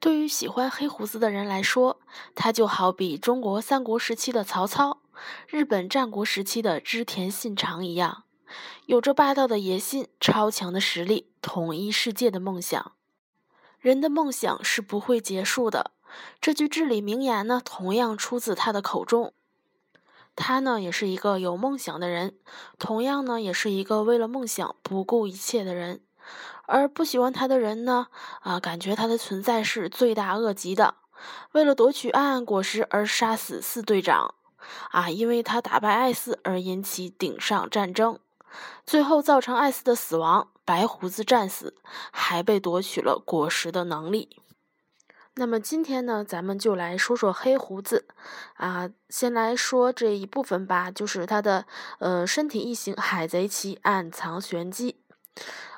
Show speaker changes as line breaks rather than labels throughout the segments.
对于喜欢黑胡子的人来说，他就好比中国三国时期的曹操，日本战国时期的织田信长一样，有着霸道的野心、超强的实力、统一世界的梦想。人的梦想是不会结束的，这句至理名言呢，同样出自他的口中。他呢，也是一个有梦想的人，同样呢，也是一个为了梦想不顾一切的人。而不喜欢他的人呢，啊，感觉他的存在是罪大恶极的，为了夺取暗暗果实而杀死四队长，啊，因为他打败艾斯而引起顶上战争，最后造成艾斯的死亡，白胡子战死，还被夺取了果实的能力。那么今天呢，咱们就来说说黑胡子，啊，先来说这一部分吧，就是他的呃身体异形海贼旗暗藏玄机。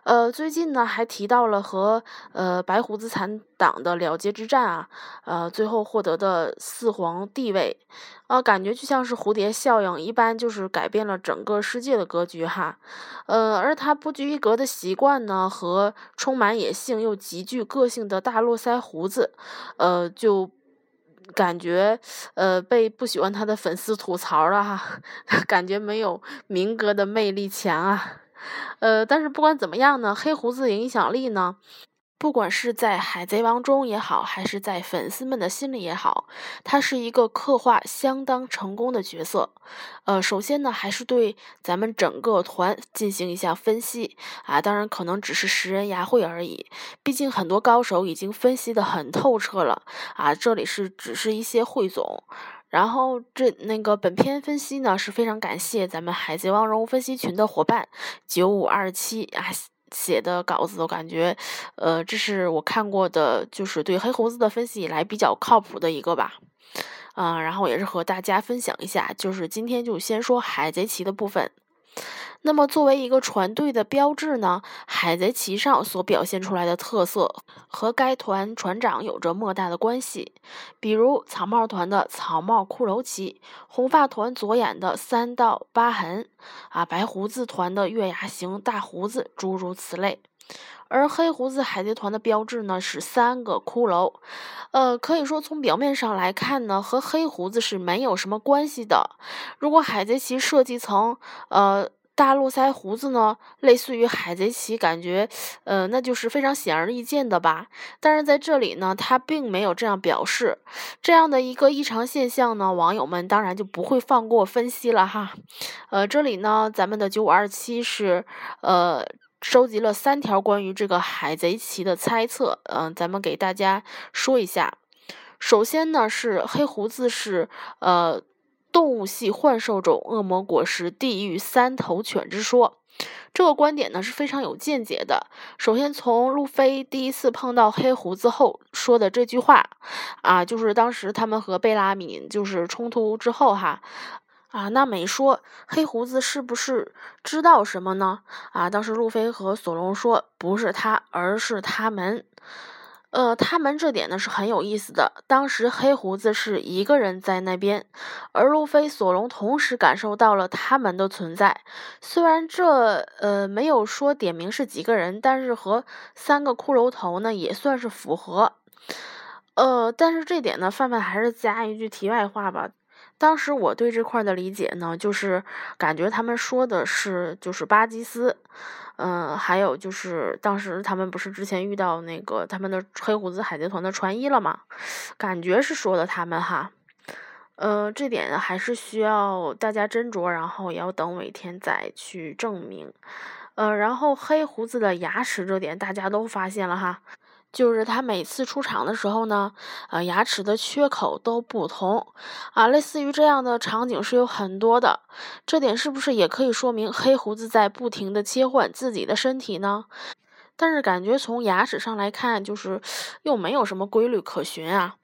呃，最近呢还提到了和呃白胡子残党的了结之战啊，呃，最后获得的四皇地位，啊，感觉就像是蝴蝶效应一般，就是改变了整个世界的格局哈。呃，而他不拘一格的习惯呢，和充满野性又极具个性的大络腮胡子，呃，就感觉呃被不喜欢他的粉丝吐槽了哈，感觉没有明哥的魅力强啊。呃，但是不管怎么样呢，黑胡子的影响力呢，不管是在海贼王中也好，还是在粉丝们的心里也好，他是一个刻画相当成功的角色。呃，首先呢，还是对咱们整个团进行一下分析啊，当然可能只是拾人牙慧而已，毕竟很多高手已经分析的很透彻了啊，这里是只是一些汇总。然后这那个本篇分析呢是非常感谢咱们海贼王人物分析群的伙伴九五二七啊写的稿子，我感觉，呃，这是我看过的，就是对黑胡子的分析以来比较靠谱的一个吧，啊，然后也是和大家分享一下，就是今天就先说海贼旗的部分。那么，作为一个船队的标志呢，海贼旗上所表现出来的特色和该团船长有着莫大的关系。比如草帽团的草帽骷髅旗，红发团左眼的三道疤痕，啊，白胡子团的月牙形大胡子，诸如此类。而黑胡子海贼团的标志呢是三个骷髅，呃，可以说从表面上来看呢，和黑胡子是没有什么关系的。如果海贼旗设计成，呃。大络腮胡子呢，类似于海贼旗，感觉，呃，那就是非常显而易见的吧。但是在这里呢，他并没有这样表示，这样的一个异常现象呢，网友们当然就不会放过分析了哈。呃，这里呢，咱们的九五二七是，呃，收集了三条关于这个海贼旗的猜测，嗯，咱们给大家说一下。首先呢，是黑胡子是，呃。动物系幻兽种恶魔果实地狱三头犬之说，这个观点呢是非常有见解的。首先，从路飞第一次碰到黑胡子后说的这句话，啊，就是当时他们和贝拉米就是冲突之后哈，啊，那美说黑胡子是不是知道什么呢？啊，当时路飞和索隆说不是他，而是他们。呃，他们这点呢是很有意思的。当时黑胡子是一个人在那边，而路飞、索隆同时感受到了他们的存在。虽然这呃没有说点名是几个人，但是和三个骷髅头呢也算是符合。呃，但是这点呢，范范还是加一句题外话吧。当时我对这块的理解呢，就是感觉他们说的是就是巴基斯。嗯，还有就是当时他们不是之前遇到那个他们的黑胡子海贼团的船医了吗？感觉是说的他们哈，呃，这点还是需要大家斟酌，然后也要等尾天再去证明。呃，然后黑胡子的牙齿这点大家都发现了哈。就是他每次出场的时候呢，呃，牙齿的缺口都不同，啊，类似于这样的场景是有很多的。这点是不是也可以说明黑胡子在不停的切换自己的身体呢？但是感觉从牙齿上来看，就是又没有什么规律可循啊。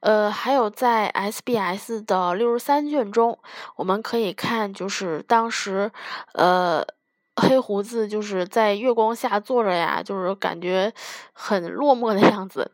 呃，还有在 SBS 的六十三卷中，我们可以看，就是当时，呃。黑胡子就是在月光下坐着呀，就是感觉很落寞的样子。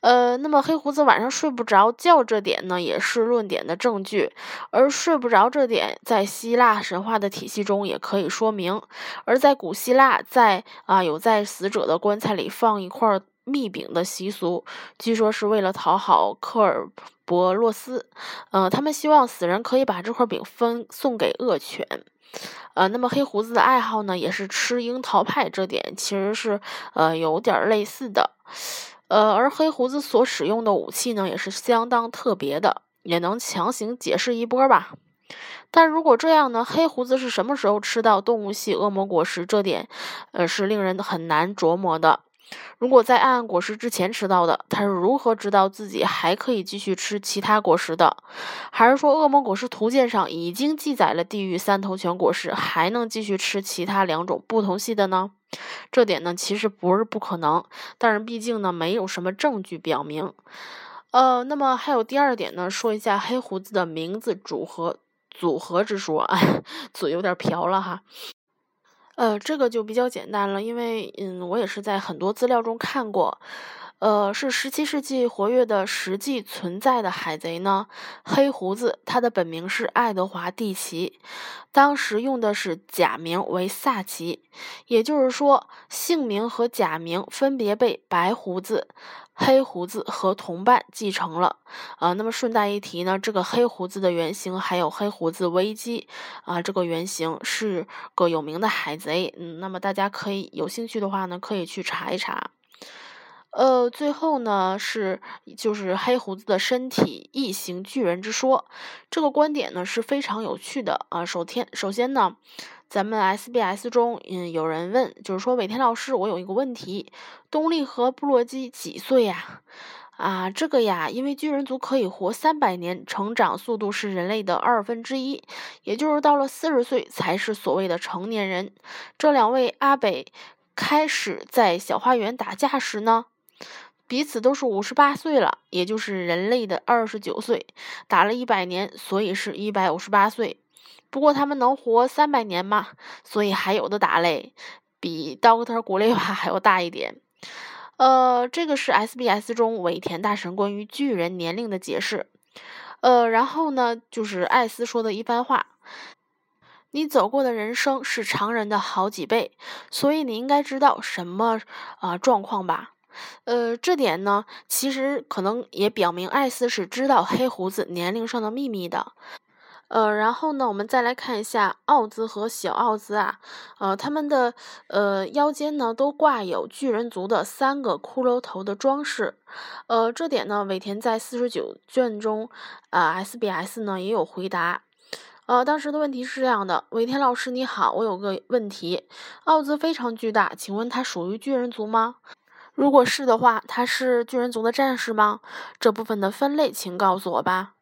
呃，那么黑胡子晚上睡不着觉这点呢，也是论点的证据。而睡不着这点，在希腊神话的体系中也可以说明。而在古希腊，在啊有在死者的棺材里放一块蜜饼的习俗，据说是为了讨好科尔伯洛斯。呃，他们希望死人可以把这块饼分送给恶犬。呃，那么黑胡子的爱好呢，也是吃樱桃派，这点其实是呃有点类似的。呃，而黑胡子所使用的武器呢，也是相当特别的，也能强行解释一波吧。但如果这样呢？黑胡子是什么时候吃到动物系恶魔果实？这点，呃，是令人很难琢磨的。如果在暗暗果实之前吃到的，他是如何知道自己还可以继续吃其他果实的？还是说恶魔果实图鉴上已经记载了地狱三头犬果实，还能继续吃其他两种不同系的呢？这点呢，其实不是不可能，但是毕竟呢，没有什么证据表明。呃，那么还有第二点呢，说一下黑胡子的名字组合。组合之说，嘴有点瓢了哈。呃，这个就比较简单了，因为嗯，我也是在很多资料中看过，呃，是十七世纪活跃的实际存在的海贼呢。黑胡子，他的本名是爱德华·蒂奇，当时用的是假名为萨奇，也就是说，姓名和假名分别被白胡子。黑胡子和同伴继承了，啊，那么顺带一提呢，这个黑胡子的原型还有黑胡子危机，啊，这个原型是个有名的海贼，嗯，那么大家可以有兴趣的话呢，可以去查一查。呃，最后呢是就是黑胡子的身体异形巨人之说，这个观点呢是非常有趣的啊。首先，首先呢，咱们 SBS 中嗯有人问，就是说伟天老师，我有一个问题，东利和布洛基几岁呀？啊，这个呀，因为巨人族可以活三百年，成长速度是人类的二分之一，也就是到了四十岁才是所谓的成年人。这两位阿北开始在小花园打架时呢？彼此都是五十八岁了，也就是人类的二十九岁，打了一百年，所以是一百五十八岁。不过他们能活三百年吗？所以还有的打嘞，比 Doctor 古雷瓦还要大一点。呃，这个是 SBS 中尾田大神关于巨人年龄的解释。呃，然后呢，就是艾斯说的一番话：你走过的人生是常人的好几倍，所以你应该知道什么啊状况吧。呃，这点呢，其实可能也表明艾斯是知道黑胡子年龄上的秘密的。呃，然后呢，我们再来看一下奥兹和小奥兹啊，呃，他们的呃腰间呢都挂有巨人族的三个骷髅头的装饰。呃，这点呢，尾田在四十九卷中啊，SBS 呢也有回答。呃，当时的问题是这样的：尾田老师你好，我有个问题，奥兹非常巨大，请问它属于巨人族吗？如果是的话，他是巨人族的战士吗？这部分的分类，请告诉我吧。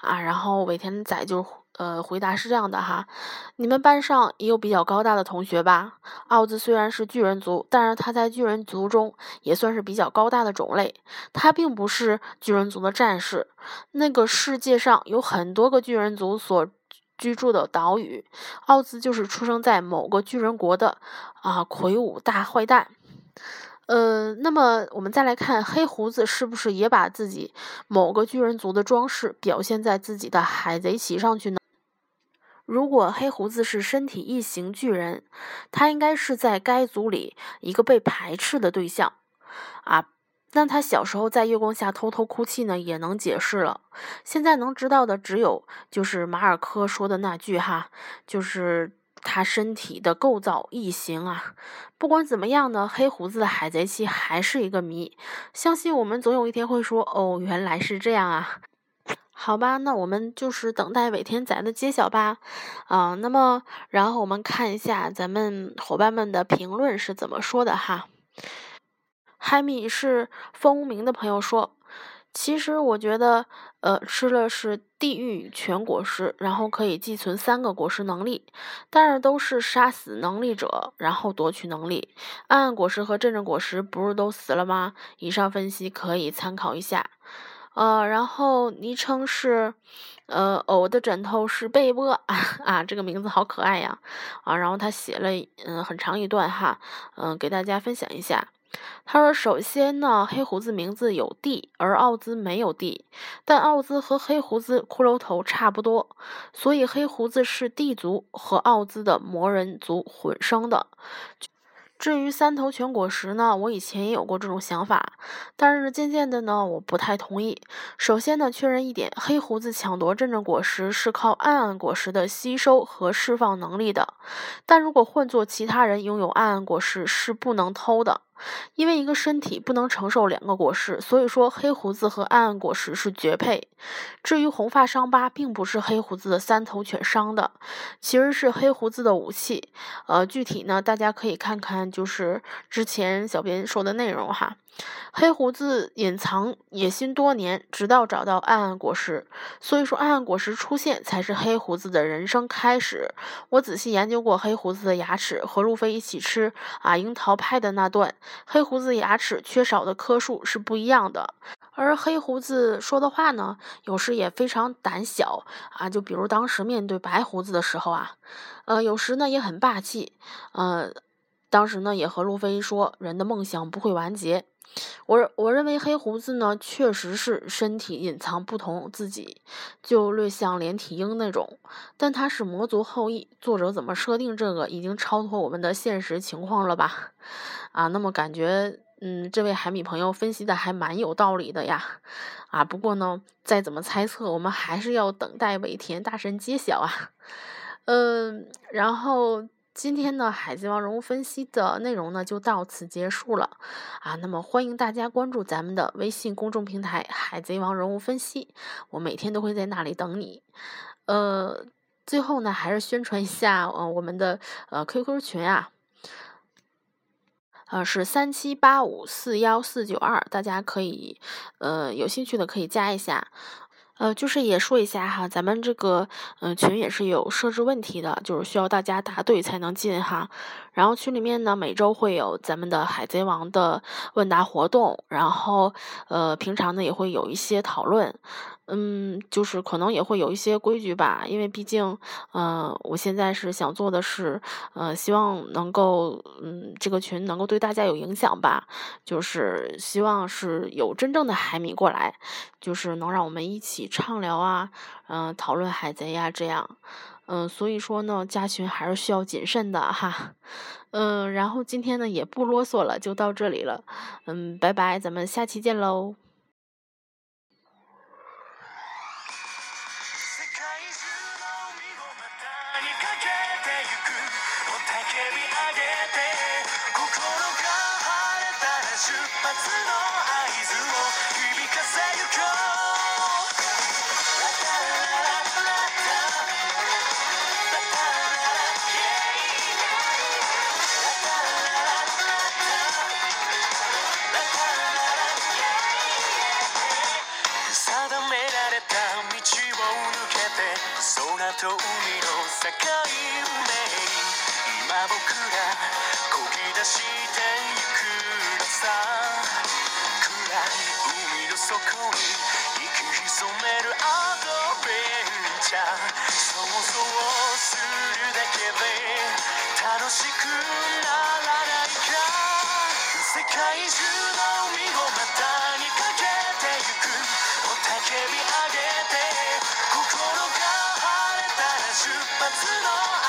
啊，然后尾田仔就呃回答是这样的哈，你们班上也有比较高大的同学吧？奥兹虽然是巨人族，但是他在巨人族中也算是比较高大的种类。他并不是巨人族的战士。那个世界上有很多个巨人族所居住的岛屿，奥兹就是出生在某个巨人国的啊魁梧大坏蛋。呃，那么我们再来看黑胡子是不是也把自己某个巨人族的装饰表现在自己的海贼旗上去呢？如果黑胡子是身体异形巨人，他应该是在该族里一个被排斥的对象啊。那他小时候在月光下偷偷哭泣呢，也能解释了。现在能知道的只有就是马尔科说的那句哈，就是。他身体的构造异形啊，不管怎么样呢，黑胡子的海贼期还是一个谜。相信我们总有一天会说，哦，原来是这样啊。好吧，那我们就是等待尾田仔的揭晓吧。啊，那么然后我们看一下咱们伙伴们的评论是怎么说的哈。海米是风无名的朋友说。其实我觉得，呃，吃了是地狱全果实，然后可以寄存三个果实能力，但是都是杀死能力者，然后夺取能力。暗暗果实和阵阵果实不是都死了吗？以上分析可以参考一下。呃，然后昵称是，呃，偶的枕头是贝波 啊，这个名字好可爱呀啊，然后他写了嗯很长一段哈，嗯，给大家分享一下。他说：“首先呢，黑胡子名字有地，而奥兹没有地。但奥兹和黑胡子骷髅头差不多，所以黑胡子是地族和奥兹的魔人族混生的。至于三头犬果实呢，我以前也有过这种想法，但是渐渐的呢，我不太同意。首先呢，确认一点，黑胡子抢夺阵阵果实是靠暗暗果实的吸收和释放能力的，但如果换做其他人拥有暗暗果实是不能偷的。因为一个身体不能承受两个果实，所以说黑胡子和暗暗果实是绝配。至于红发伤疤，并不是黑胡子的三头犬伤的，其实是黑胡子的武器。呃，具体呢，大家可以看看就是之前小编说的内容哈。黑胡子隐藏野心多年，直到找到暗暗果实，所以说暗暗果实出现才是黑胡子的人生开始。我仔细研究过黑胡子的牙齿，和路飞一起吃啊樱桃派的那段，黑胡子牙齿缺少的颗数是不一样的。而黑胡子说的话呢，有时也非常胆小啊，就比如当时面对白胡子的时候啊，呃，有时呢也很霸气，呃，当时呢也和路飞说，人的梦想不会完结。我我认为黑胡子呢，确实是身体隐藏不同自己，就略像连体婴那种。但他是魔族后裔，作者怎么设定这个，已经超脱我们的现实情况了吧？啊，那么感觉，嗯，这位海米朋友分析的还蛮有道理的呀。啊，不过呢，再怎么猜测，我们还是要等待尾田大神揭晓啊。嗯，然后。今天的海贼王人物分析的内容呢，就到此结束了啊。那么欢迎大家关注咱们的微信公众平台“海贼王人物分析”，我每天都会在那里等你。呃，最后呢，还是宣传一下呃我们的呃 QQ 群啊，呃是三七八五四幺四九二，大家可以呃有兴趣的可以加一下。呃，就是也说一下哈，咱们这个嗯群也是有设置问题的，就是需要大家答对才能进哈。然后群里面呢，每周会有咱们的海贼王的问答活动，然后呃平常呢也会有一些讨论。嗯，就是可能也会有一些规矩吧，因为毕竟，嗯，我现在是想做的是，呃，希望能够，嗯，这个群能够对大家有影响吧，就是希望是有真正的海米过来，就是能让我们一起畅聊啊，嗯，讨论海贼呀，这样，嗯，所以说呢，加群还是需要谨慎的哈，嗯，然后今天呢也不啰嗦了，就到这里了，嗯，拜拜，咱们下期见喽。想像するだけで楽しくならないか。世界中の海を股にかけてゆく。雄たけび上げて。心が晴れたら出発の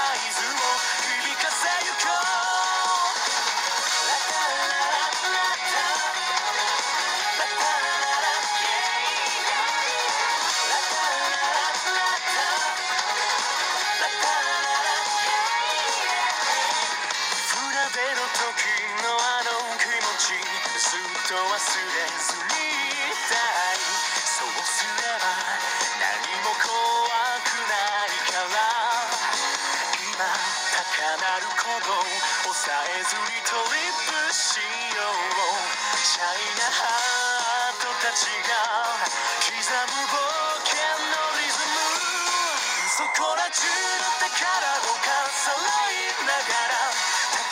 と忘れずにいたいそうすれば何も怖くないから今高鳴る鼓動抑えずにトリップしようシャイなハートたちが刻む冒険のリズム。そこら中の宝をかさらいながら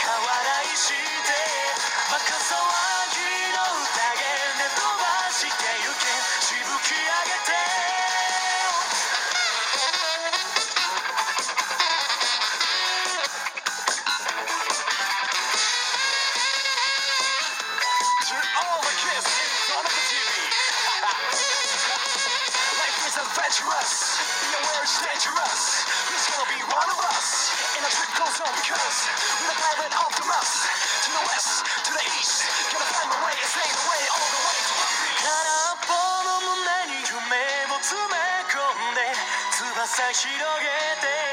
高笑いしてバカ騒ぎ
To the the the the the west, to the east, gonna find my way and the way, all the way to Hungary. 空朝広げて